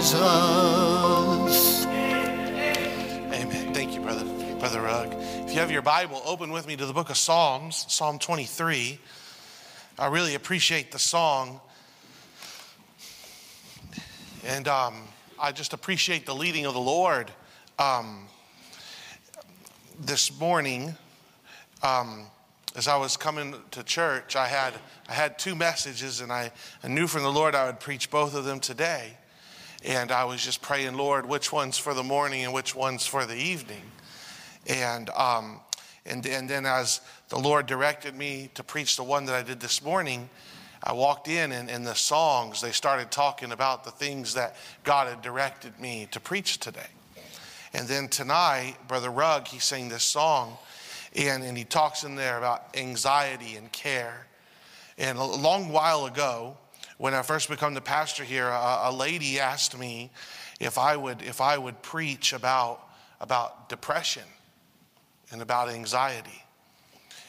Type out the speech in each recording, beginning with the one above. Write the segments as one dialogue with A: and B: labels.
A: Jesus.
B: Amen. Thank you, brother, brother Rugg. If you have your Bible, open with me to the book of Psalms, Psalm 23. I really appreciate the song, and um, I just appreciate the leading of the Lord. Um, this morning, um, as I was coming to church, I had I had two messages, and I, I knew from the Lord I would preach both of them today. And I was just praying, Lord, which one's for the morning and which one's for the evening. And, um, and, and then as the Lord directed me to preach the one that I did this morning, I walked in and in the songs, they started talking about the things that God had directed me to preach today. And then tonight, Brother Rugg, he sang this song, and, and he talks in there about anxiety and care. And a long while ago, when I first became the pastor here, a, a, lady asked me if I would if I would preach about about depression and about anxiety,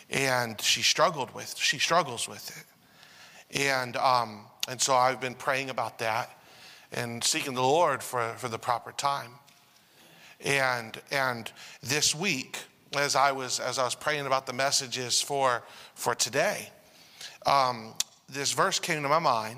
B: and she struggled with she struggles with it, and um, and so I've been praying about that and seeking the Lord for for the proper time, and and this week as I was as I was praying about the messages for for today. Um, this verse came to my mind,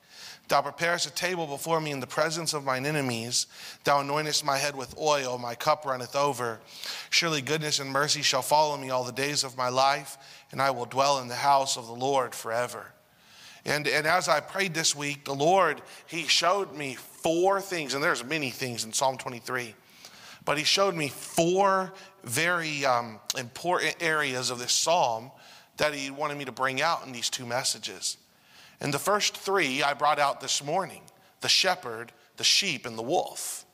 B: Thou preparest a table before me in the presence of mine enemies. Thou anointest my head with oil, my cup runneth over. Surely goodness and mercy shall follow me all the days of my life, and I will dwell in the house of the Lord forever. And, and as I prayed this week, the Lord, He showed me four things, and there's many things in Psalm 23, but He showed me four very um, important areas of this psalm that He wanted me to bring out in these two messages. And the first three I brought out this morning the shepherd, the sheep, and the wolf.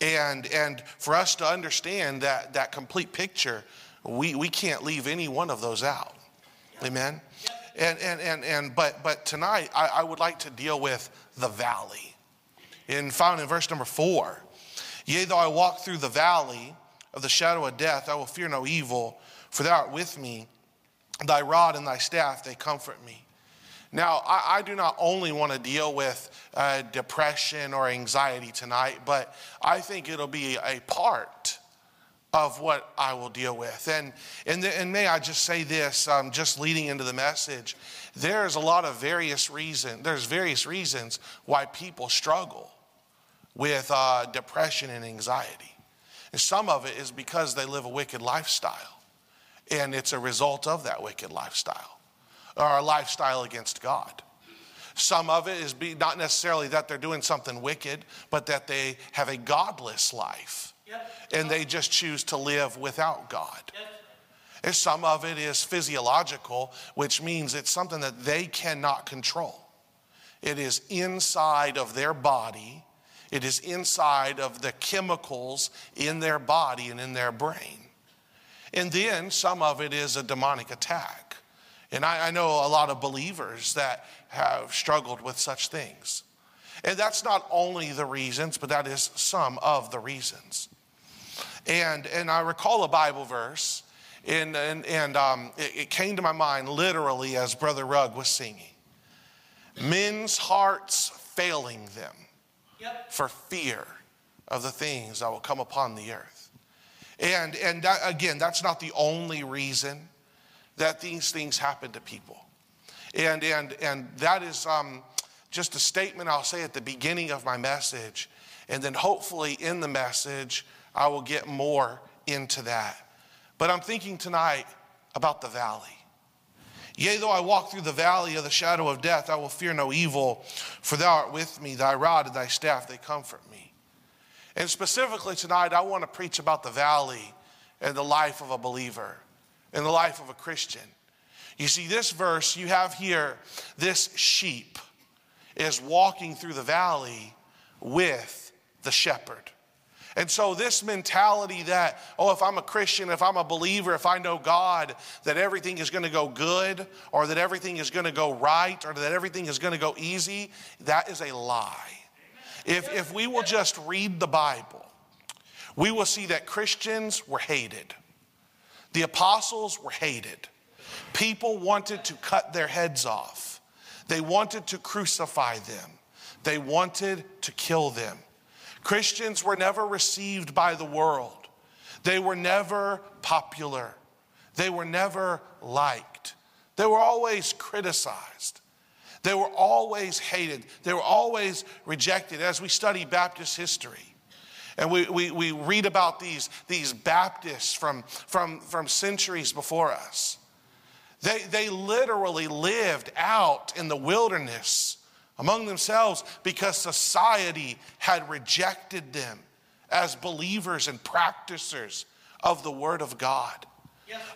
B: And, and for us to understand that, that complete picture, we, we can't leave any one of those out. Amen? And, and, and, and but, but tonight, I, I would like to deal with the valley. In, found in verse number four Yea, though I walk through the valley of the shadow of death, I will fear no evil, for thou art with me. Thy rod and thy staff, they comfort me. Now, I, I, do not only want to deal with uh, depression or anxiety tonight, but I think it'll be a part of what I will deal with. And, and, the, and may I just say this, um, just leading into the message, there's a lot of various reasons, there's various reasons why people struggle with uh, depression and anxiety. And some of it is because they live a wicked lifestyle, and it's a result of that wicked lifestyle or a lifestyle against God. Some of it is be, not necessarily that they're doing something wicked, but that they have a godless life yep. and they just choose to live without God. Yep. And some of it is physiological, which means it's something that they cannot control. It is inside of their body, it is inside of the chemicals in their body and in their brain. And then some of it is a demonic attack. And I, I know a lot of believers that have struggled with such things. And that's not only the reasons, but that is some of the reasons. And, and I recall a Bible verse, and, and, and um, it, it came to my mind literally as Brother Rugg was singing men's hearts failing them yep. for fear of the things that will come upon the earth. And, and that, again, that's not the only reason that these things happen to people. And, and, and that is um, just a statement I'll say at the beginning of my message. And then hopefully in the message, I will get more into that. But I'm thinking tonight about the valley. Yea, though I walk through the valley of the shadow of death, I will fear no evil, for thou art with me, thy rod and thy staff, they comfort me. And specifically tonight, I want to preach about the valley and the life of a believer in the life of a Christian. You see, this verse you have here, this sheep is walking through the valley with the shepherd. And so, this mentality that, oh, if I'm a Christian, if I'm a believer, if I know God, that everything is going to go good, or that everything is going to go right, or that everything is going to go easy, that is a lie. If, if we will just read the Bible, we will see that Christians were hated, the apostles were hated. People wanted to cut their heads off, they wanted to crucify them, they wanted to kill them. Christians were never received by the world, they were never popular, they were never liked, they were always criticized. They were always hated. They were always rejected. As we study Baptist history, and we, we, we read about these, these Baptists from, from, from centuries before us, they, they literally lived out in the wilderness among themselves because society had rejected them as believers and practicers of the Word of God.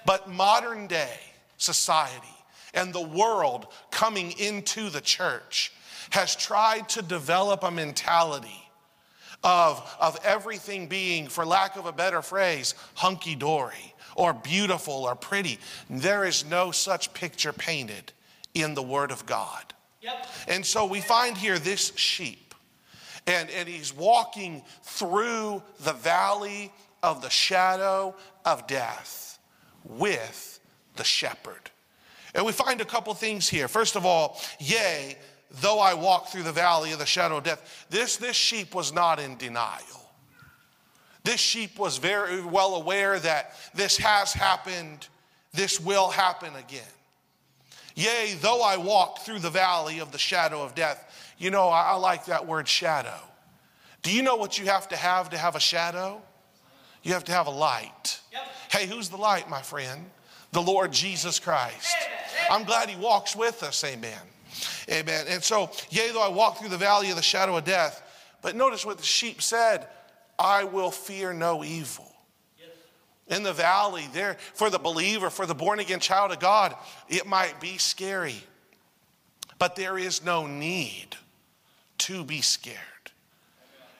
B: But modern day society and the world coming into the church has tried to develop a mentality of, of everything being, for lack of a better phrase, hunky dory or beautiful or pretty. There is no such picture painted in the Word of God. Yep. And so we find here this sheep, and, and he's walking through the valley of the shadow of death with the shepherd. And we find a couple things here. First of all, yea, though I walk through the valley of the shadow of death, this, this sheep was not in denial. This sheep was very well aware that this has happened, this will happen again. Yea, though I walk through the valley of the shadow of death. You know, I, I like that word shadow. Do you know what you have to have to have a shadow? You have to have a light. Yep. Hey, who's the light, my friend? The Lord Jesus Christ. I'm glad He walks with us. Amen. Amen. And so, yea, though I walk through the valley of the shadow of death, but notice what the sheep said I will fear no evil in the valley there for the believer, for the born again child of God, it might be scary. But there is no need to be scared.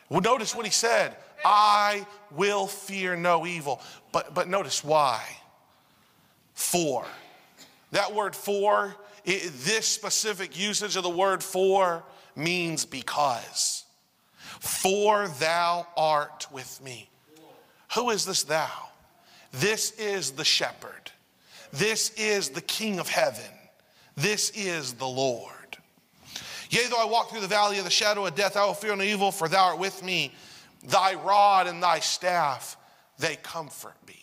B: Well, notice what he said I will fear no evil. But, but notice why. For. That word for, it, this specific usage of the word for means because. For thou art with me. Who is this thou? This is the shepherd. This is the King of heaven. This is the Lord. Yea, though I walk through the valley of the shadow of death, I will fear no evil, for thou art with me. Thy rod and thy staff, they comfort me.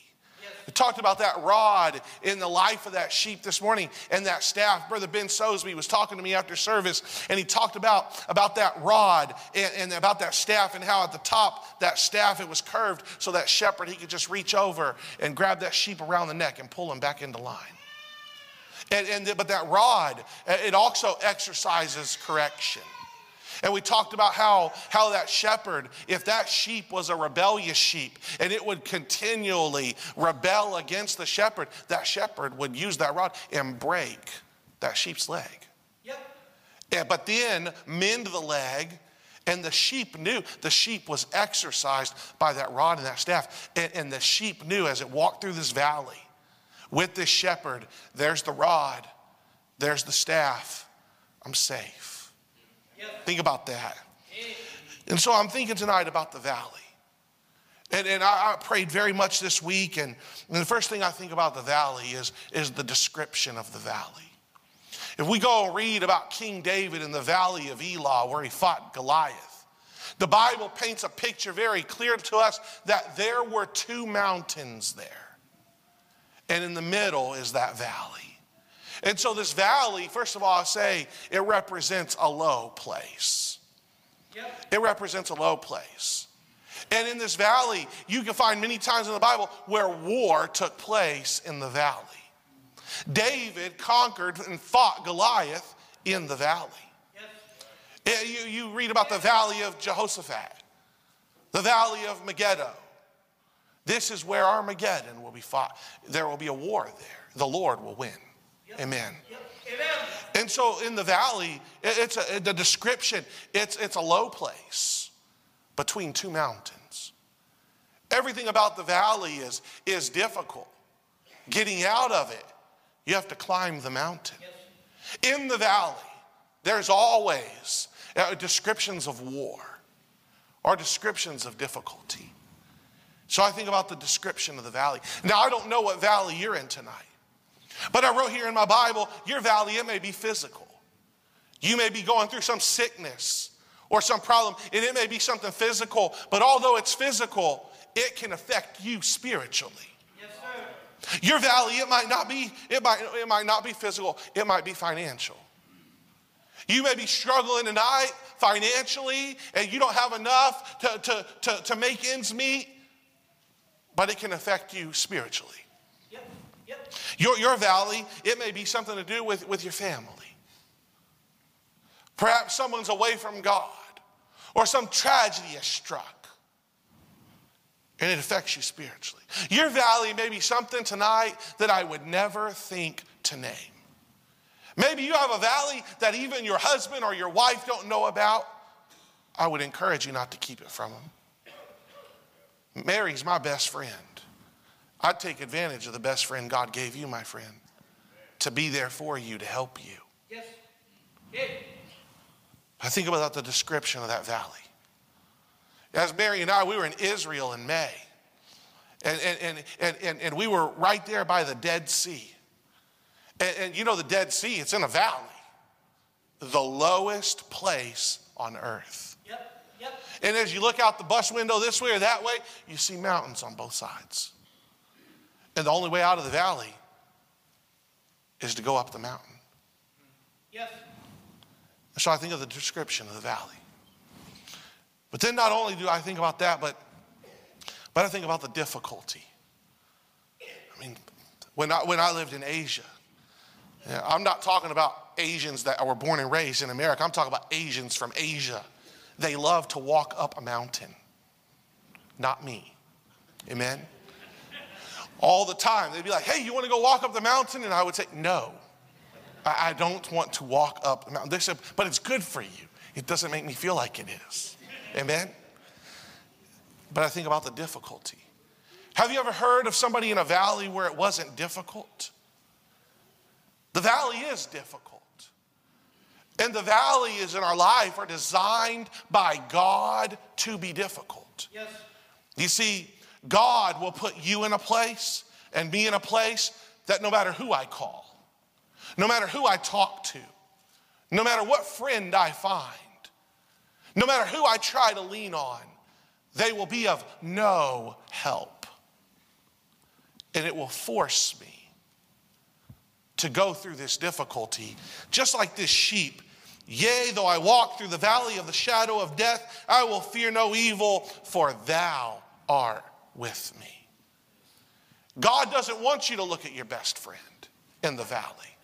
B: Talked about that rod in the life of that sheep this morning and that staff. Brother Ben Sosby was talking to me after service, and he talked about, about that rod and, and about that staff and how at the top that staff it was curved so that shepherd he could just reach over and grab that sheep around the neck and pull him back into line. And, and, but that rod, it also exercises correction. And we talked about how, how that shepherd, if that sheep was a rebellious sheep and it would continually rebel against the shepherd, that shepherd would use that rod and break that sheep's leg. Yep. And, but then mend the leg. And the sheep knew, the sheep was exercised by that rod and that staff. And, and the sheep knew as it walked through this valley with this shepherd, there's the rod, there's the staff, I'm safe. Think about that. And so I'm thinking tonight about the valley. And, and I, I, prayed very much this week, and, and, the first thing I think about the valley is, is the description of the valley. If we go and read about King David in the valley of Elah, where he fought Goliath, the Bible paints a picture very clear to us that there were two mountains there, and in the middle is that valley. And so, this valley, first of all, I say it represents a low place. Yep. It represents a low place. And in this valley, you can find many times in the Bible where war took place in the valley. David conquered and fought Goliath in the valley. Yep. You, you read about the valley of Jehoshaphat, the valley of Megiddo. This is where Armageddon will be fought. There will be a war there. The Lord will win. Amen. And so in the valley, it's a, the description, it's, it's a low place between two mountains. Everything about the valley is, is difficult. Getting out of it, you have to climb the mountain. In the valley, there's always uh, descriptions of war or descriptions of difficulty. So I think about the description of the valley. Now, I don't know what valley you're in tonight, but I wrote here in my Bible your valley, it may be physical. You may be going through some sickness or some problem, and it may be something physical, but although it's physical, it can affect you spiritually. Yes, sir. Your valley, it might not be, it might, it might not be physical, it might be financial. You may be struggling tonight financially and you don't have enough to, to, to, to make ends meet, but it can affect you spiritually. Your, your valley, it may be something to do with, with your family. Perhaps someone's away from God or some tragedy has struck and it affects you spiritually. Your valley may be something tonight that I would never think to name. Maybe you have a valley that even your husband or your wife don't know about. I would encourage you not to keep it from them. Mary's my best friend. I'd take advantage of the best friend God gave you, my friend, to be there for you, to help you. Yes. Yeah. I think about the description of that valley. As Mary and I, we were in Israel in May. And, and, and, and, and we were right there by the Dead Sea. And, and you know, the Dead Sea, it's in a valley, the lowest place on earth. Yep, yep. And as you look out the bus window this way or that way, you see mountains on both sides. And the only way out of the valley is to go up the mountain. Yes. So I think of the description of the valley. But then not only do I think about that, but, but I think about the difficulty. I mean, when I, when I lived in Asia, I'm not talking about Asians that were born and raised in America. I'm talking about Asians from Asia. They love to walk up a mountain. Not me. Amen? All the time. They'd be like, hey, you want to go walk up the mountain? And I would say, no. I, don't want to walk up the mountain. They said, but it's good for you. It doesn't make me feel like it is. Amen? But I think about the difficulty. Have you ever heard of somebody in a valley where it wasn't difficult? The valley is difficult. And the valleys in our life are designed by God to be difficult. Yes. You see, God will put you in a place and me in a place that no matter who I call, no matter who I talk to, no matter what friend I find, no matter who I try to lean on, they will be of no help. And it will force me to go through this difficulty, just like this sheep. Yea, though I walk through the valley of the shadow of death, I will fear no evil, for thou art with me. God doesn't want you to look at your best friend in the valley.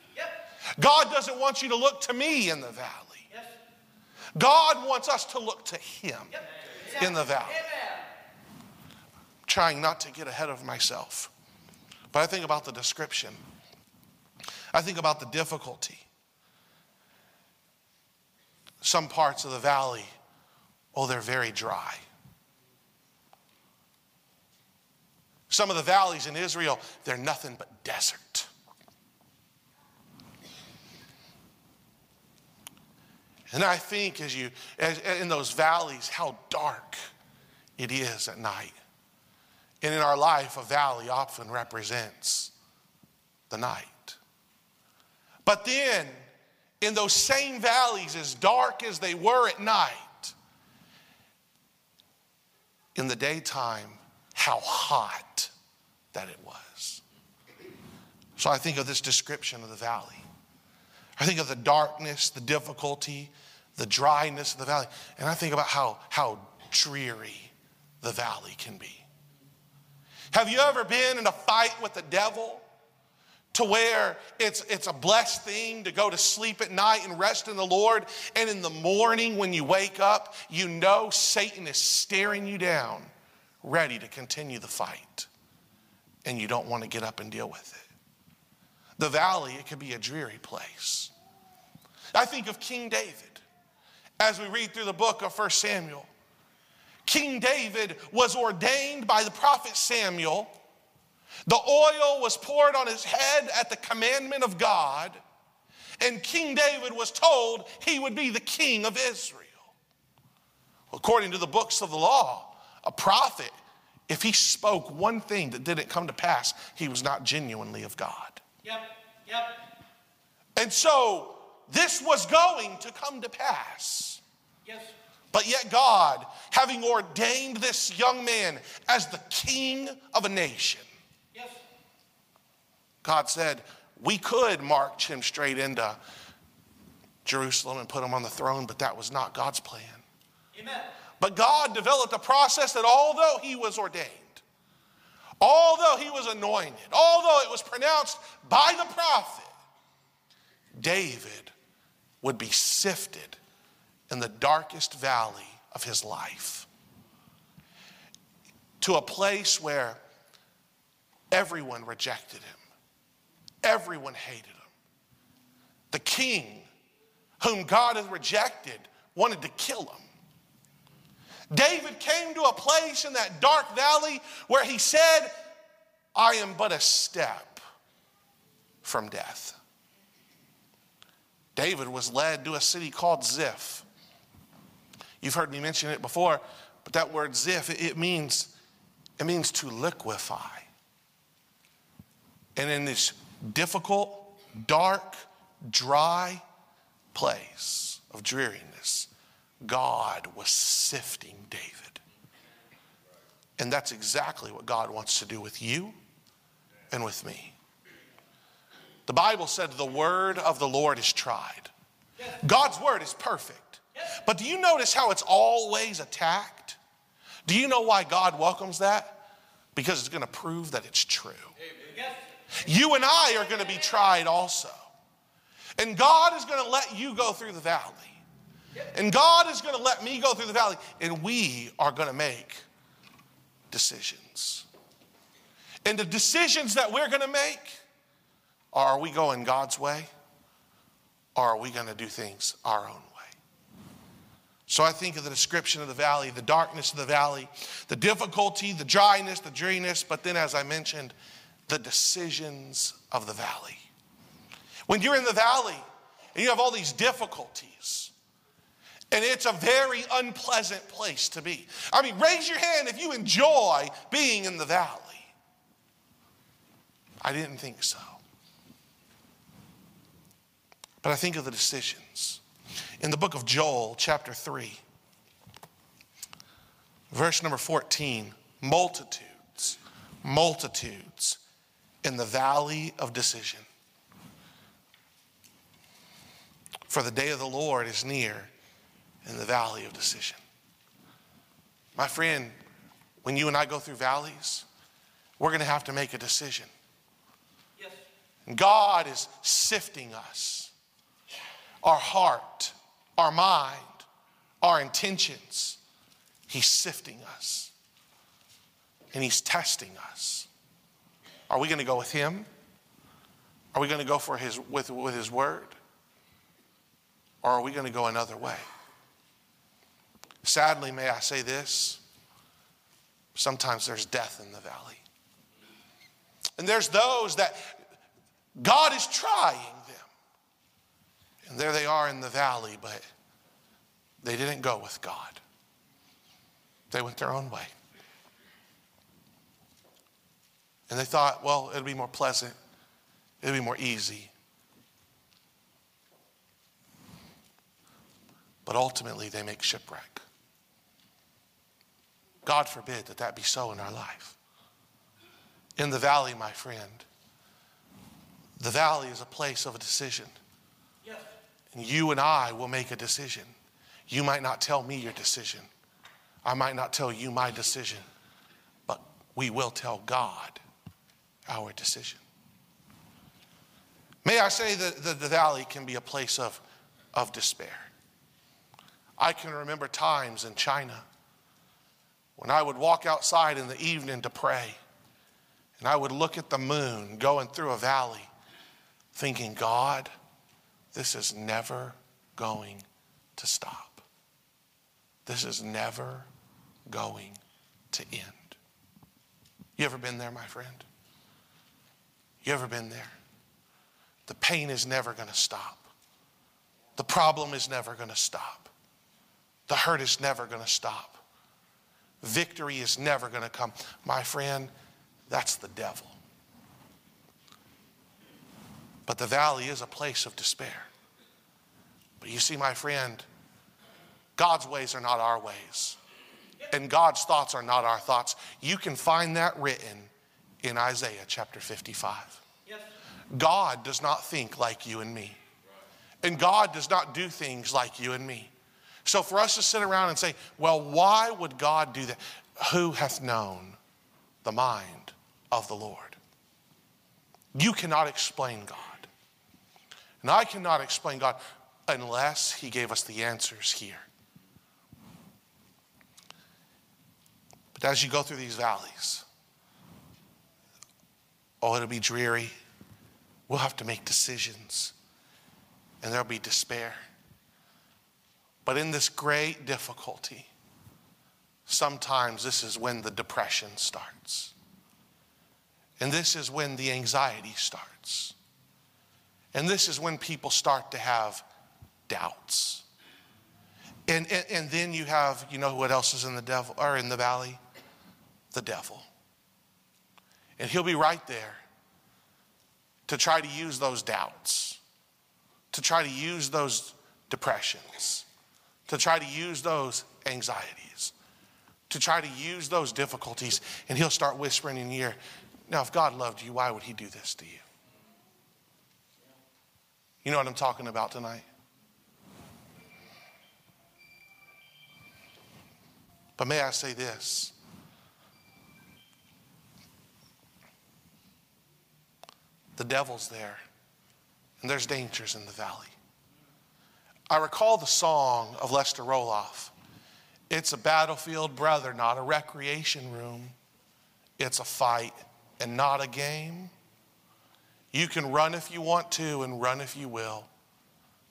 B: God doesn't want you to look to me in the valley. God wants us to look to Him in the valley. trying not to get ahead of myself. But I think about the description, I think about the difficulty. Some parts of the valley, oh, they're very dry. Some of the valleys in Israel, they're nothing but desert. And I think as you, as, in those valleys, how dark it is at night. And in our life, a valley often represents the night. But then, in those same valleys, as dark as they were at night, in the daytime, how hot that it was. So I think of this description of the valley. I think of the darkness, the difficulty, the dryness of the valley. And I think about how, how dreary the valley can be. Have you ever been in a fight with the devil to where it's, it's a blessed thing to go to sleep at night and rest in the Lord, and in the morning when you wake up, you know Satan is staring you down, ready to continue the fight, and you don't want to get up and deal with it? The valley, it could be a dreary place. I think of King David as we read through the book of 1 Samuel. King David was ordained by the prophet Samuel. The oil was poured on his head at the commandment of God. And King David was told he would be the king of Israel. According to the books of the law, a prophet, if he spoke one thing that didn't come to pass, he was not genuinely of God.
A: Yep, yep.
B: And so this was going to come to pass.
A: Yes.
B: But yet, God, having ordained this young man as the king of a nation,
A: Yes.
B: God said, we could march him straight into Jerusalem and put him on the throne, but that was not God's plan.
A: Amen.
B: But God developed a process that although he was ordained, although he was anointed, although it was pronounced by the prophet, David would be sifted in the darkest valley of his life to a place where everyone rejected him, everyone hated him. The king, whom God had rejected, wanted to kill him. David came to a place in that dark valley where he said, I am but a step from death. David was led to a city called Ziph. You've heard me mention it before, but that word Ziph, it means, it means to liquefy. And in this difficult, dark, dry place of dreariness, God was sifting David. And that's exactly what God wants to do with you and with me. The Bible said the word of the Lord is tried. God's word is perfect. But do you notice how it's always attacked? Do you know why God welcomes that? Because it's going to prove that it's true. You and I are going to be tried also. And God is going to let you go through the valley. And God is going to let me go through the valley. And we are going to make decisions. And the decisions that we're going to make are are we going God's way? Or are we going to do things our own way? So I think of the description of the valley, the darkness of the valley, the difficulty, the dryness, the dreariness, but then, as I mentioned, the decisions of the valley. When you're in the valley and you have all these difficulties, and it's a very unpleasant place to be. I mean, raise your hand if you enjoy being in the valley. I didn't think so. But I think of the decisions. In the book of Joel, chapter 3, verse number 14 multitudes, multitudes in the valley of decision. For the day of the Lord is near in the valley of decision. My friend, when you and I go through valleys, we're going to have to make a decision.
A: Yes.
B: God is sifting us, our heart, our mind, our intentions. He's sifting us and He's testing us. Are we going to go with Him? Are we going to go for his, with, with His Word? Or are we going to go another way? Sadly, may I say this? Sometimes there's death in the valley. And there's those that God is trying them. And there they are in the valley, but they didn't go with God. They went their own way. And they thought, well, it'll be more pleasant, it'll be more easy. But ultimately, they make shipwreck. God forbid that that be so in our life. In the valley, my friend, the valley is a place of a decision.
A: Yes.
B: And you and I will make a decision. You might not tell me your decision. I might not tell you my decision. But we will tell God our decision. May I say that the, the valley can be a place of, of despair. I can remember times in China when I would walk outside in the evening to pray and I would look at the moon going through a valley thinking, God, this is never going to stop. This is never going to end. You ever been there, my friend? You ever been there? The pain is never going to stop. The problem is never going to stop. The hurt is never going to stop. Victory is never going to come. My friend, that's the devil. But the valley is a place of despair. But you see, my friend, God's ways are not our ways, and God's thoughts are not our thoughts. You can find that written in Isaiah chapter 55. God does not think like you and me. And God does not do things like you and me. So for us to sit around and say, well, why would God do that? Who hath known the mind of the Lord? You cannot explain God. And I cannot explain God unless He gave us the answers here. But as you go through these valleys, oh, it'll be dreary. We'll have to make decisions, and there'll be despair. But in this great difficulty, sometimes this is when the depression starts. And this is when the anxiety starts. And this is when people start to have doubts. And, and, and, then you have, you know what else is in the devil or in the valley? The devil. And he'll be right there to try to use those doubts, to try to use those depressions, to try to use those anxieties, to try to use those difficulties, and he'll start whispering in your ear. Now, if God loved you, why would he do this to you? You know what I'm talking about tonight? But may I say this? The devil's there, and there's dangers in the valley. I recall the song of Lester Roloff. It's a battlefield, brother, not a recreation room. It's a fight and not a game. You can run if you want to and run if you will,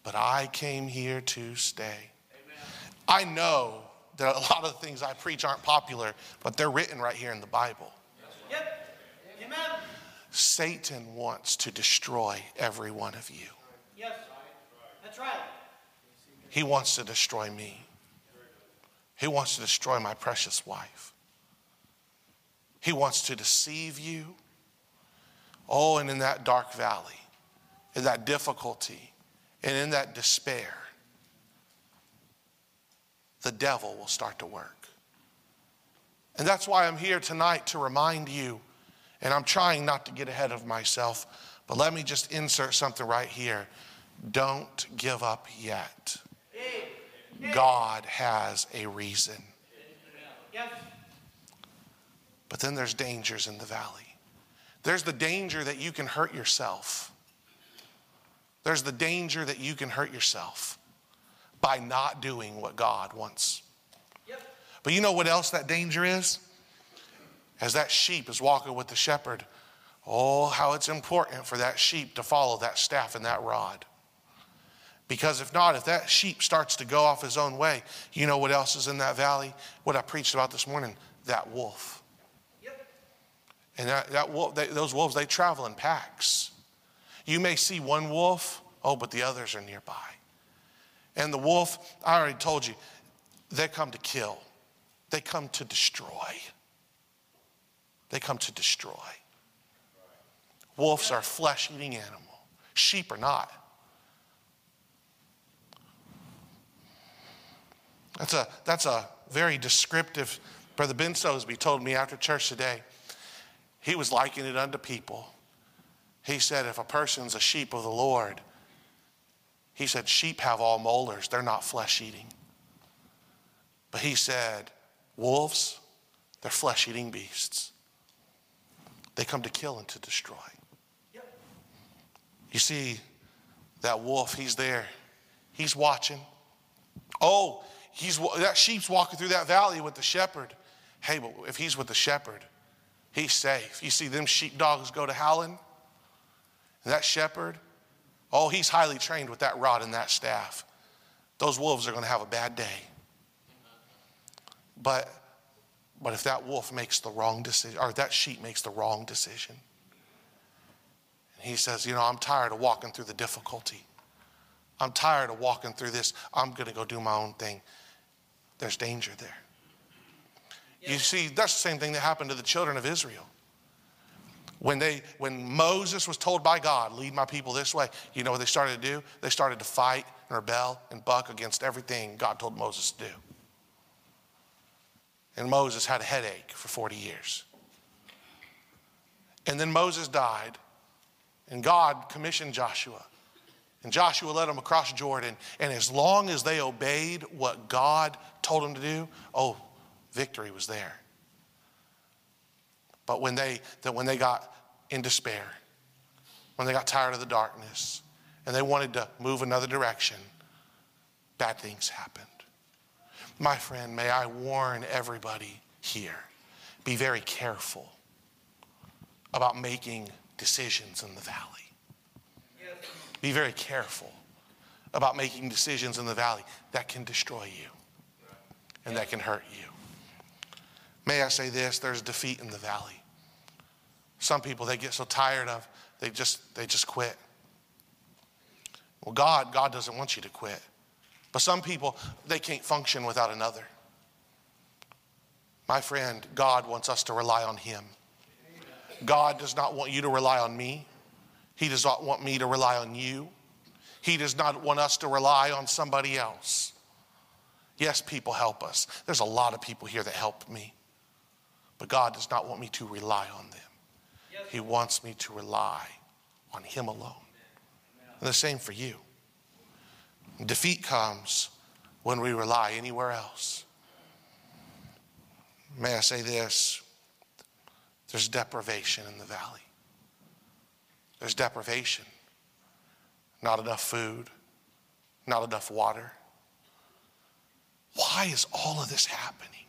B: but I came here to stay. Amen. I know that a lot of the things I preach aren't popular, but they're written right here in the Bible.
A: Yep. Amen.
B: Satan wants to destroy every one of you.
A: Yes. That's right.
B: He wants to destroy me. He wants to destroy my precious wife. He wants to deceive you. Oh, and in that dark valley, in that difficulty, and in that despair, the devil will start to work. And that's why I'm here tonight to remind you, and I'm trying not to get ahead of myself, but let me just insert something right here. Don't give up yet. God has a reason. But then there's dangers in the valley. There's the danger that you can hurt yourself. There's the danger that you can hurt yourself by not doing what God wants. But you know what else that danger is? As that sheep is walking with the shepherd, oh, how it's important for that sheep to follow that staff and that rod. Because if not, if that sheep starts to go off his own way, you know what else is in that valley? What I preached about this morning that wolf.
A: Yep.
B: And that, that wolf, they, those wolves, they travel in packs. You may see one wolf, oh, but the others are nearby. And the wolf, I already told you, they come to kill, they come to destroy. They come to destroy. Wolves are flesh eating animal, sheep are not. That's a, that's a very descriptive. Brother Ben Sosby told me after church today, he was likening it unto people. He said, if a person's a sheep of the Lord, he said, sheep have all molars, they're not flesh eating. But he said, wolves, they're flesh eating beasts. They come to kill and to destroy. You see, that wolf, he's there, he's watching. Oh, he's that sheep's walking through that valley with the shepherd. Hey, but if he's with the shepherd, he's safe. You see them sheepdogs go to howling, that shepherd, oh, he's highly trained with that rod and that staff. Those wolves are going to have a bad day. But But if that wolf makes the wrong decision, or that sheep makes the wrong decision, and he says, You know, I'm tired of walking through the difficulty. I'm tired of walking through this. I'm going to go do my own thing. There's danger there. You see, that's the same thing that happened to the children of Israel. When, they, when Moses was told by God, lead my people this way, you know what they started to do? They started to fight and rebel and buck against everything God told Moses to do. And Moses had a headache for 40 years. And then Moses died, and God commissioned Joshua. And Joshua led them across Jordan. And as long as they obeyed what God told them to do, oh, victory was there. But when they, that when they got in despair, when they got tired of the darkness, and they wanted to move another direction, bad things happened. My friend, may I warn everybody here be very careful about making decisions in the valley. Be very careful about making decisions in the valley that can destroy you and that can hurt you. May I say this there's defeat in the valley. Some people they get so tired of they just they just quit. Well, God, God doesn't want you to quit. But some people, they can't function without another. My friend, God wants us to rely on Him. God does not want you to rely on me. He does not want me to rely on you. He does not want us to rely on somebody else. Yes, people help us. There's a lot of people here that help me. But God does not want me to rely on them. He wants me to rely on Him alone. And the same for you. Defeat comes when we rely anywhere else. May I say this? There's deprivation in the valley. There's deprivation. Not enough food, not enough water. Why is all of this happening?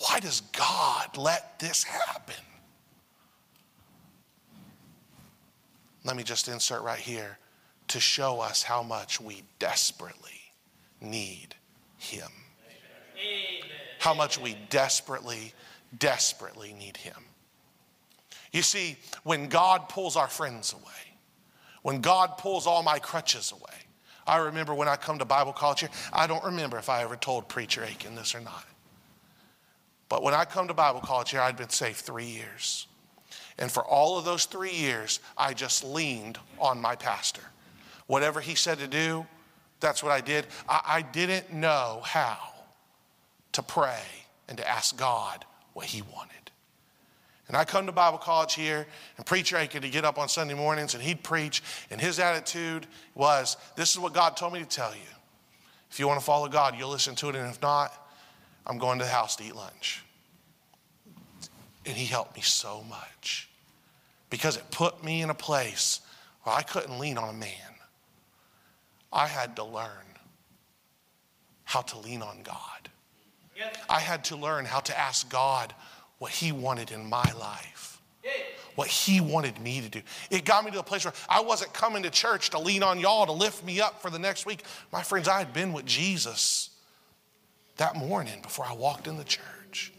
B: Why does God let this happen? Let me just insert right here to show us how much we desperately need Him. Amen. How much we desperately, desperately need Him. You see, when God pulls our friends away, when God pulls all my crutches away, I remember when I come to Bible college here, I don't remember if I ever told Preacher Aiken this or not. But when I come to Bible college here, I'd been saved three years. And for all of those three years, I just leaned on my pastor. Whatever he said to do, that's what I did. I, I didn't know how to pray and to ask God what he wanted. And I come to Bible college here, and preacher Aiken to get up on Sunday mornings, and he'd preach, and his attitude was, "This is what God told me to tell you. If you want to follow God, you'll listen to it, and if not, I'm going to the house to eat lunch." And he helped me so much because it put me in a place where I couldn't lean on a man. I had to learn how to lean on God. I had to learn how to ask God what He wanted in my life, what He wanted me to do. It got me to a place where I wasn't coming to church to lean on y'all to lift me up for the next week. My friends, I had been with Jesus that morning before I walked in the church.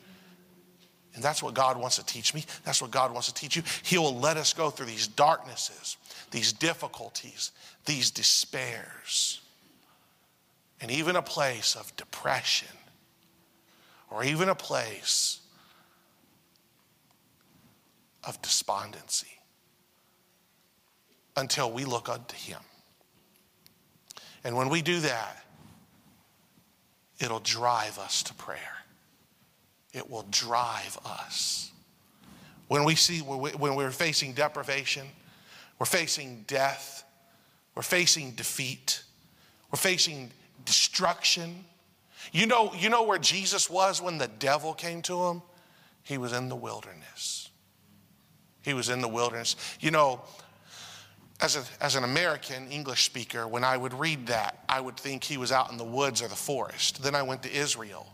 B: And that's what God wants to teach me. That's what God wants to teach you. He will let us go through these darknesses, these difficulties, these despairs, and even a place of depression, or even a place of despondency until we look unto Him. And when we do that, it'll drive us to prayer it will drive us. When we see, when we're facing deprivation, we're facing death, we're facing defeat, we're facing destruction. You know, you know where Jesus was when the devil came to him? He was in the wilderness. He was in the wilderness. You know, as, a, as an American English speaker, when I would read that, I would think he was out in the woods or the forest. Then I went to Israel.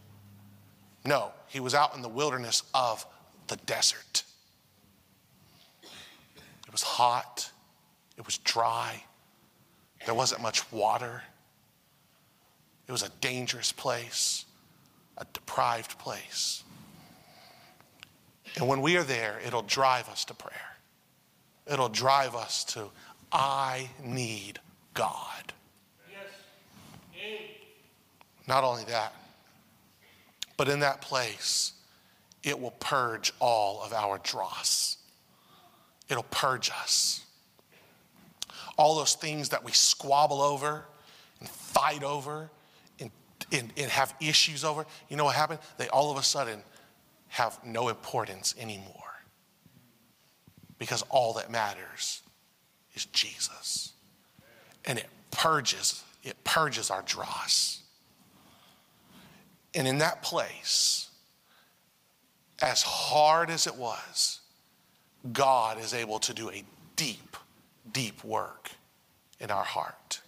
B: No, he was out in the wilderness of the desert. It was hot, it was dry, there wasn't much water. It was a dangerous place. a deprived place. And when we are there, it'll drive us to prayer. It'll drive us to, I need God.
A: Yes.
B: Not only that, but in that place, it will purge all of our dross. It'll purge us. All those things that we squabble over and fight over and, and, and have issues over, you know what happened? They all of a sudden have no importance anymore. Because all that matters is Jesus. And it purges, it purges our dross. And in that place, as hard as it was, God is able to do a deep, deep work in our heart.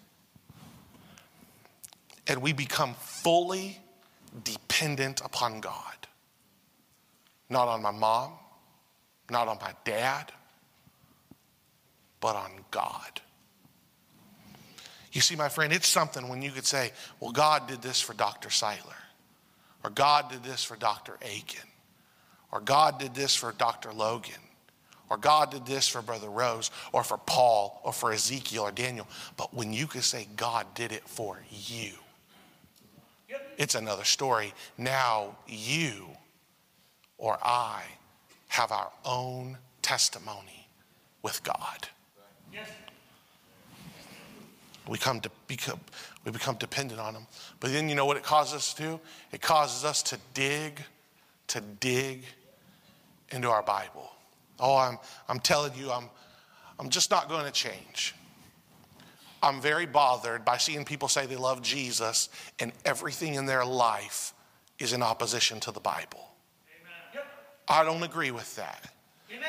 B: And we become fully dependent upon God. Not on my mom, not on my dad, but on God. You see, my friend, it's something when you could say, well, God did this for Dr. Seiler, or God did this for Dr. Aiken, or God did this for Dr. Logan, or God did this for Brother Rose, or for Paul, or for Ezekiel, or Daniel. But when you could say, God did it for you, it's another story. Now you or I have our own testimony with God.
A: Yes.
B: We come to become we become dependent on him. But then you know what it causes us to do? It causes us to dig, to dig into our Bible. Oh, I'm I'm telling you, I'm I'm just not going to change. I'm very bothered by seeing people say they love Jesus and everything in their life is in opposition to the Bible. I don't agree with that.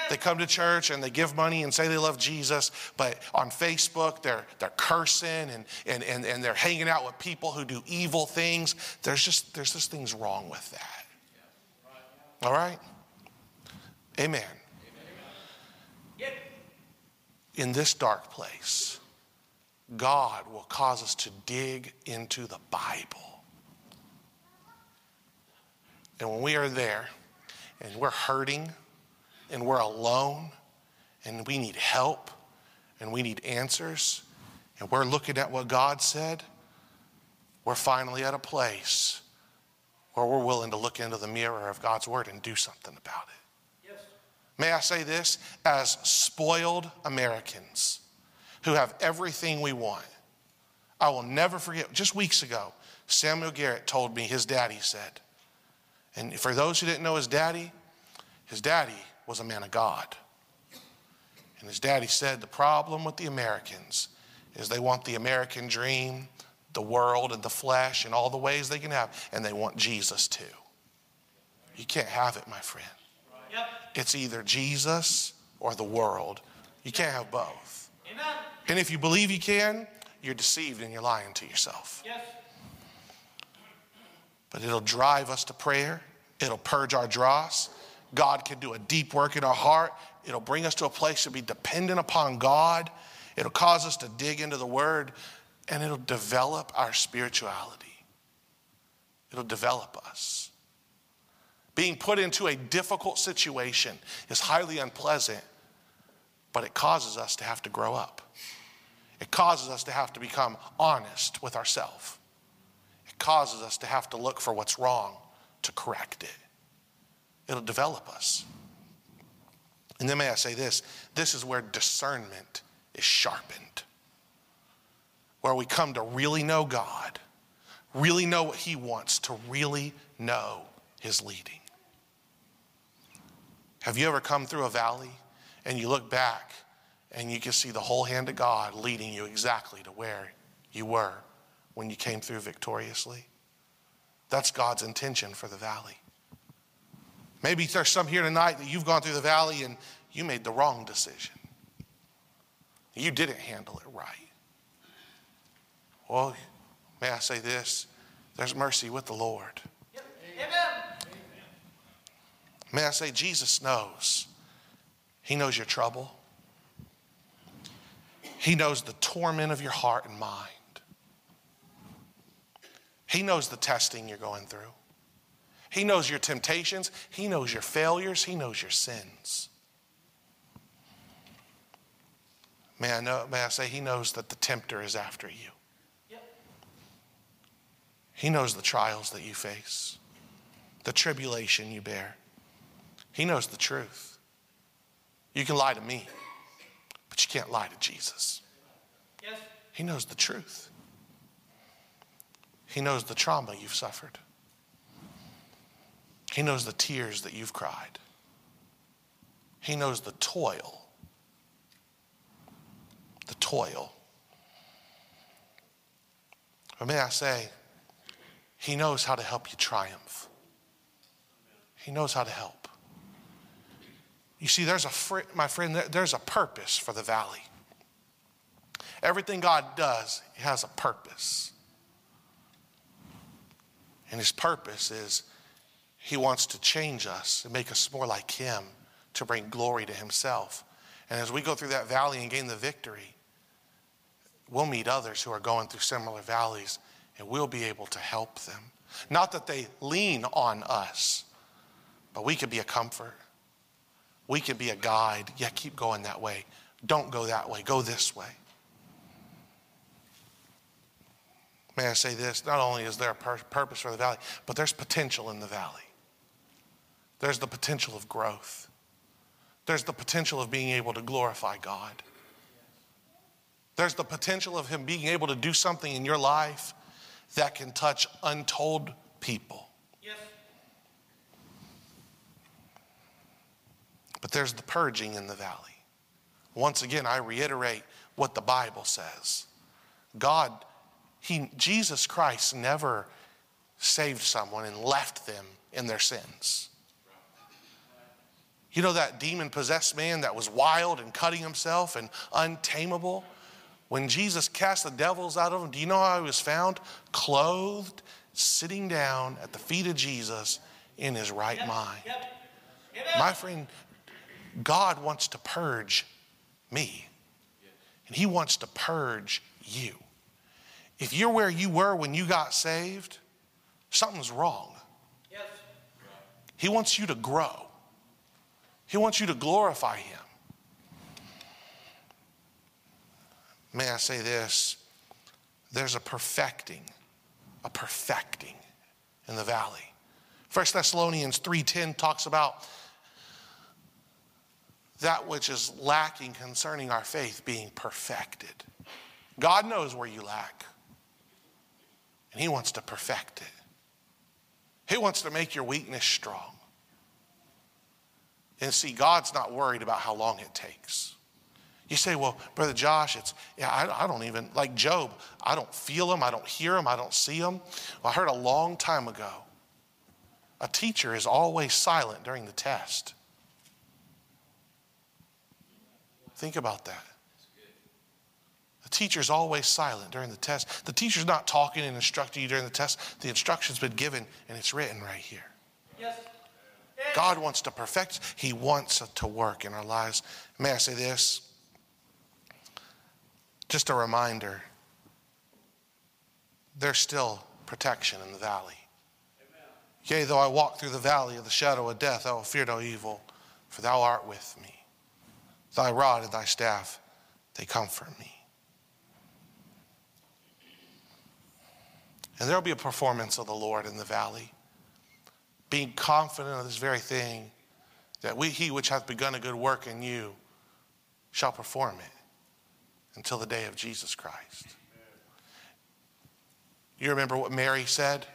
B: They come to church and they give money and say they love Jesus, but on Facebook they're, they're cursing and, and, and, and they're hanging out with people who do evil things. There's just, there's just things wrong with that. All right? Amen. In this dark place, God will cause us to dig into the Bible. And when we are there and we're hurting and we're alone and we need help and we need answers and we're looking at what God said, we're finally at a place where we're willing to look into the mirror of God's word and do something about it.
A: Yes.
B: May I say this? As spoiled Americans who have everything we want, I will never forget, just weeks ago, Samuel Garrett told me his daddy said, and for those who didn't know his daddy, his daddy was a man of God. And his daddy said the problem with the Americans is they want the American dream, the world, and the flesh, and all the ways they can have, and they want Jesus too. You can't have it, my friend.
A: Yep.
B: It's either Jesus or the world. You can't have both.
A: Amen.
B: And if you believe you can, you're deceived and you're lying to yourself.
A: Yes.
B: But it'll drive us to prayer, it'll purge our dross. God can do a deep work in our heart. It'll bring us to a place to be dependent upon God. It'll cause us to dig into the Word, and it'll develop our spirituality. It'll develop us. Being put into a difficult situation is highly unpleasant, but it causes us to have to grow up. It causes us to have to become honest with ourselves. Causes us to have to look for what's wrong to correct it. It'll develop us. And then may I say this this is where discernment is sharpened, where we come to really know God, really know what He wants, to really know His leading. Have you ever come through a valley and you look back and you can see the whole hand of God leading you exactly to where you were when you came through victoriously? That's God's intention for the valley. Maybe there's some here tonight that you've gone through the valley and you made the wrong decision. You didn't handle it right. Well, may I say this? There's mercy with the Lord.
A: Amen.
B: May I say, Jesus knows. He knows your trouble, He knows the torment of your heart and mind. He knows the testing you're going through. He knows your temptations. He knows your failures. He knows your sins. May I, know, may I say, He knows that the tempter is after you.
A: Yep.
B: He knows the trials that you face, the tribulation you bear. He knows the truth. You can lie to me, but you can't lie to Jesus.
A: Yes.
B: He knows the truth. He knows the trauma you've suffered. He knows the tears that you've cried. He knows the toil. The toil. Or may I say, He knows how to help you triumph. He knows how to help. You see, there's a fr- my friend, there's a purpose for the valley. Everything God does has a purpose. And his purpose is he wants to change us and make us more like him to bring glory to himself. And as we go through that valley and gain the victory, we'll meet others who are going through similar valleys and we'll be able to help them. Not that they lean on us, but we could be a comfort. We could be a guide. Yeah, keep going that way. Don't go that way. Go this way. May I say this? Not only is there a pur- purpose for the valley, but there's potential in the valley. There's the potential of growth. There's the potential of being able to glorify God. There's the potential of Him being able to do something in your life that can touch untold people.
A: Yes.
B: But there's the purging in the valley. Once again, I reiterate what the Bible says. God, he, Jesus Christ never saved someone and left them in their sins. You know that demon possessed man that was wild and cutting himself and untamable? When Jesus cast the devils out of him, do you know how he was found? Clothed, sitting down at the feet of Jesus in his right mind.
A: Yep.
B: My friend, God wants to purge me, and He wants to purge you. If you're where you were when you got saved, something's wrong.
A: Yes.
B: He wants you to grow, He wants you to glorify Him. May I say this? There's a perfecting, a perfecting in the valley. 1 Thessalonians 3:10 talks about that which is lacking concerning our faith being perfected. God knows where you lack, and He wants to perfect it. He wants to make your weakness strong. And see, God's not worried about how long it takes. You say, well, Brother Josh, it's, yeah, I, I don't even, like Job, I don't feel him, I don't hear him, I don't see him. Well, I heard a long time ago a teacher is always silent during the test. Think about that. The teacher's always silent during the test. The teacher's not talking and instructing you during the test. The instruction's been given and it's written right here.
A: Yes.
B: God wants to perfect, He wants to work in our lives. May I say this? Just a reminder there's still protection in the valley. Yea, though I walk through the valley of the shadow of death, I will fear no evil, for thou art with me. Thy rod and thy staff, they comfort me. And there will be a performance of the Lord in the valley, being confident of this very thing, that we, he which hath begun a good work in you shall perform it until the day of Jesus Christ. You remember what Mary said?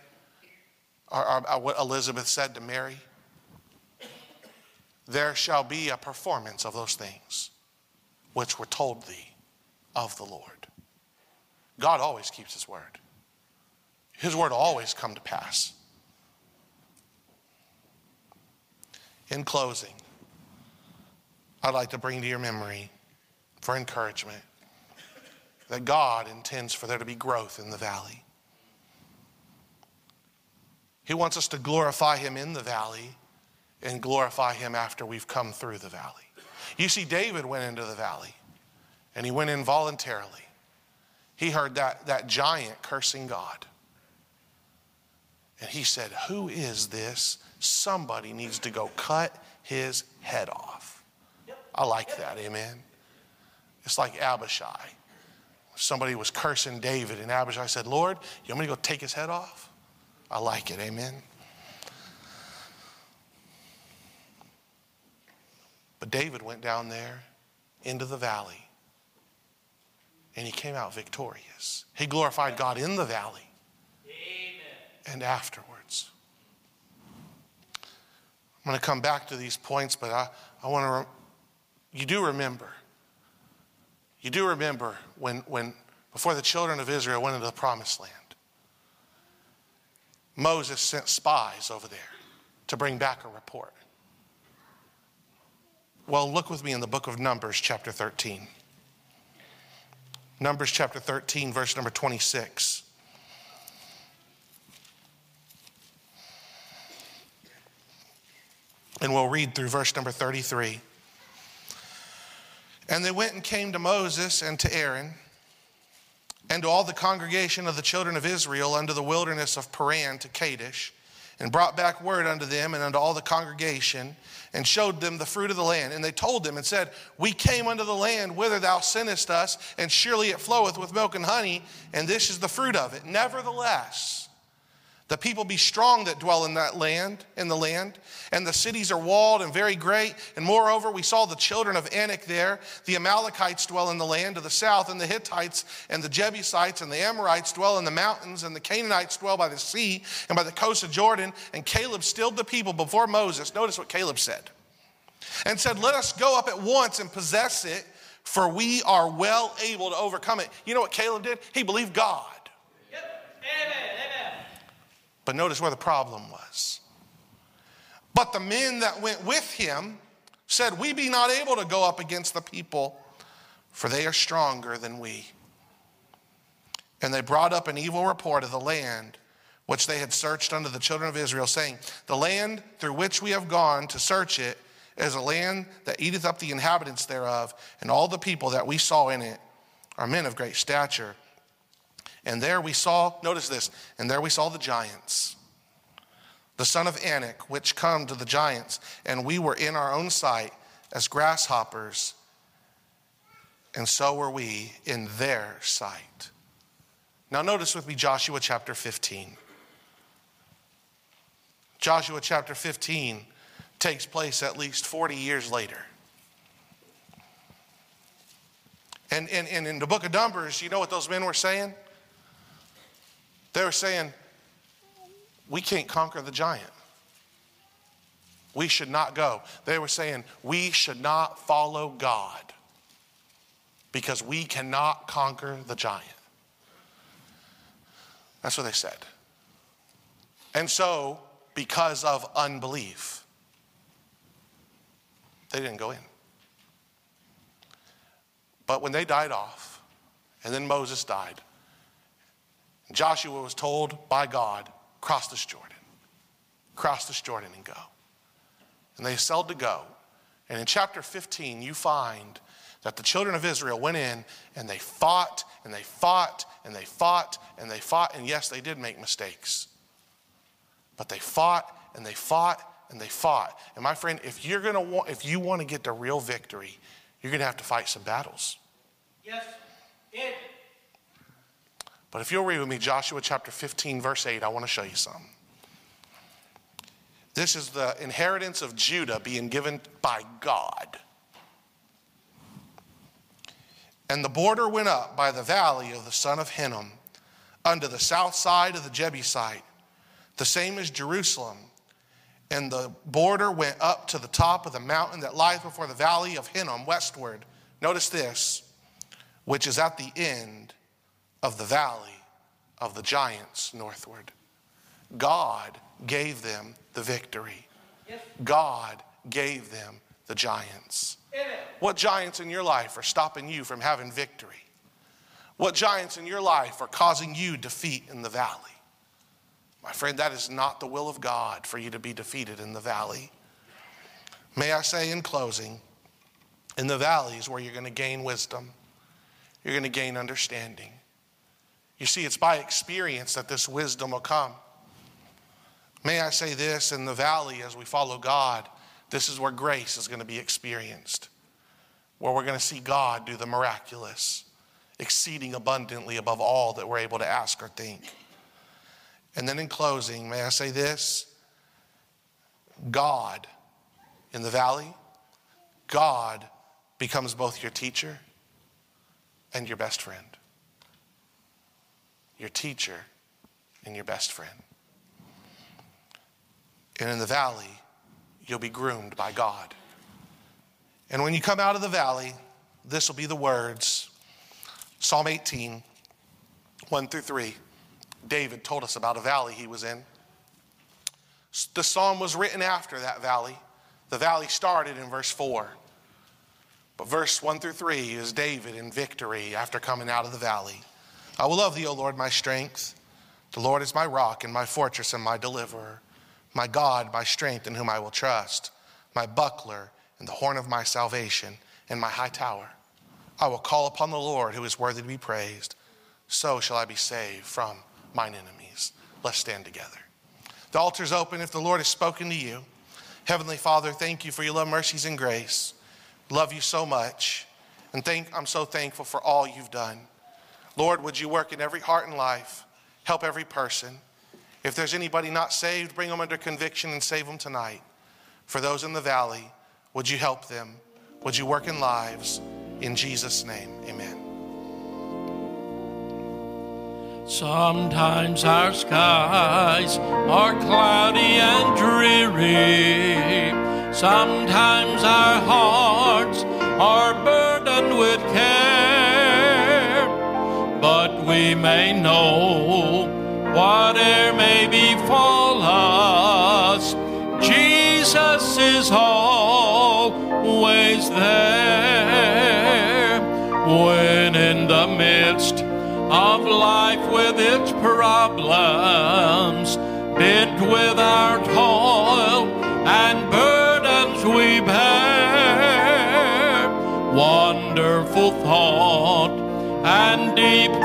B: Or, or, or what Elizabeth said to Mary? There shall be a performance of those things which were told thee of the Lord. God always keeps his word. His word will always come to pass. In closing, I'd like to bring to your memory for encouragement that God intends for there to be growth in the valley. He wants us to glorify Him in the valley and glorify Him after we've come through the valley. You see, David went into the valley and he went in voluntarily. He heard that, that giant cursing God. And he said, Who is this? Somebody needs to go cut his head off. I like that, amen. It's like Abishai. Somebody was cursing David, and Abishai said, Lord, you want me to go take his head off? I like it, amen. But David went down there into the valley and he came out victorious. He glorified God in the valley. And afterwards. I'm going to come back to these points, but I, I want to, you do remember, you do remember when, when, before the children of Israel went into the promised land, Moses sent spies over there to bring back a report. Well, look with me in the book of Numbers, chapter 13. Numbers chapter 13, verse number 26. And we'll read through verse number 33. And they went and came to Moses and to Aaron and to all the congregation of the children of Israel unto the wilderness of Paran to Kadesh, and brought back word unto them and unto all the congregation, and showed them the fruit of the land. And they told them and said, We came unto the land whither thou sentest us, and surely it floweth with milk and honey, and this is the fruit of it. Nevertheless, the people be strong that dwell in that land, in the land, and the cities are walled and very great. And moreover, we saw the children of Anak there. The Amalekites dwell in the land to the south, and the Hittites and the Jebusites and the Amorites dwell in the mountains, and the Canaanites dwell by the sea and by the coast of Jordan. And Caleb stilled the people before Moses. Notice what Caleb said. And said, Let us go up at once and possess it, for we are well able to overcome it. You know what Caleb did? He believed God.
A: Yep. Amen.
B: But notice where the problem was. But the men that went with him said, We be not able to go up against the people, for they are stronger than we. And they brought up an evil report of the land which they had searched unto the children of Israel, saying, The land through which we have gone to search it is a land that eateth up the inhabitants thereof, and all the people that we saw in it are men of great stature. And there we saw, notice this, and there we saw the giants, the son of Anak, which come to the giants, and we were in our own sight as grasshoppers, and so were we in their sight. Now, notice with me Joshua chapter 15. Joshua chapter 15 takes place at least 40 years later. And, and, and in the book of Numbers, you know what those men were saying? They were saying, We can't conquer the giant. We should not go. They were saying, We should not follow God because we cannot conquer the giant. That's what they said. And so, because of unbelief, they didn't go in. But when they died off, and then Moses died, Joshua was told by God, cross this Jordan. Cross this Jordan and go. And they sailed to go. And in chapter 15, you find that the children of Israel went in and they fought and they fought and they fought and they fought. And yes, they did make mistakes. But they fought and they fought and they fought. And my friend, if you're gonna want, if you want to get the real victory, you're gonna have to fight some battles.
A: Yes. It.
B: But if you'll read with me Joshua chapter 15, verse 8, I want to show you some. This is the inheritance of Judah being given by God. And the border went up by the valley of the son of Hinnom unto the south side of the Jebusite, the same as Jerusalem. And the border went up to the top of the mountain that lies before the valley of Hinnom westward. Notice this, which is at the end of the valley of the giants northward. God gave them the victory. God gave them the giants. What giants in your life are stopping you from having victory? What giants in your life are causing you defeat in the valley? My friend, that is not the will of God for you to be defeated in the valley. May I say in closing, in the valley is where you're going to gain wisdom, you're going to gain understanding. You see, it's by experience that this wisdom will come. May I say this in the valley as we follow God, this is where grace is going to be experienced, where we're going to see God do the miraculous, exceeding abundantly above all that we're able to ask or think. And then in closing, may I say this God in the valley, God becomes both your teacher and your best friend. Your teacher and your best friend. And in the valley, you'll be groomed by God. And when you come out of the valley, this will be the words Psalm 18, 1 through 3. David told us about a valley he was in. The psalm was written after that valley. The valley started in verse 4. But verse 1 through 3 is David in victory after coming out of the valley. I will love thee, O Lord, my strength. The Lord is my rock and my fortress and my deliverer, my God, my strength in whom I will trust, my buckler and the horn of my salvation and my high tower. I will call upon the Lord who is worthy to be praised. So shall I be saved from mine enemies. Let's stand together. The altar's open if the Lord has spoken to you. Heavenly Father, thank you for your love, mercies, and grace. Love you so much. And thank, I'm so thankful for all you've done. Lord, would you work in every heart and life, help every person. If there's anybody not saved, bring them under conviction and save them tonight. For those in the valley, would you help them? Would you work in lives? In Jesus' name, amen.
C: Sometimes our skies are cloudy and dreary. Sometimes our hearts are burdened with care. We may know whatever may befall us, Jesus is always there. When in the midst of life with its problems, bit with our toil and burdens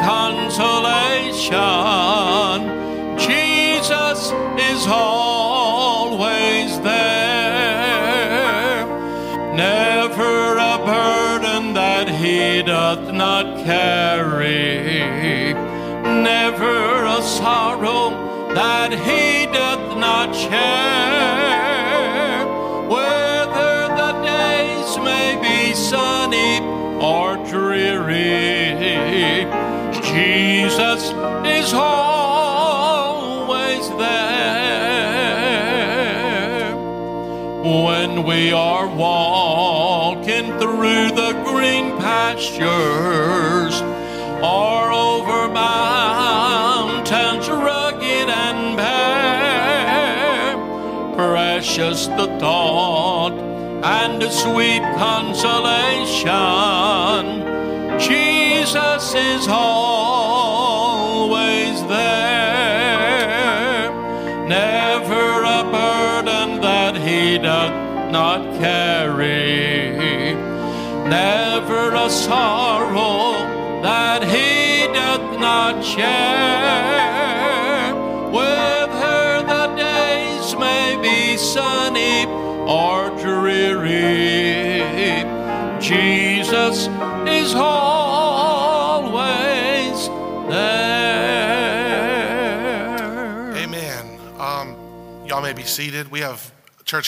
C: consolation. Jesus is always there. Never a burden that he doth not carry. Never a sorrow that he doth not share. Whether the days may be sunny or dreary, always there. When we are walking through the green pastures or over mountains rugged and bare, precious the thought and sweet consolation. Jesus is always not carry, never a sorrow that he doth not share. Whether the days may be sunny or dreary, Jesus is always there.
B: Amen. Um, y'all may be seated. We have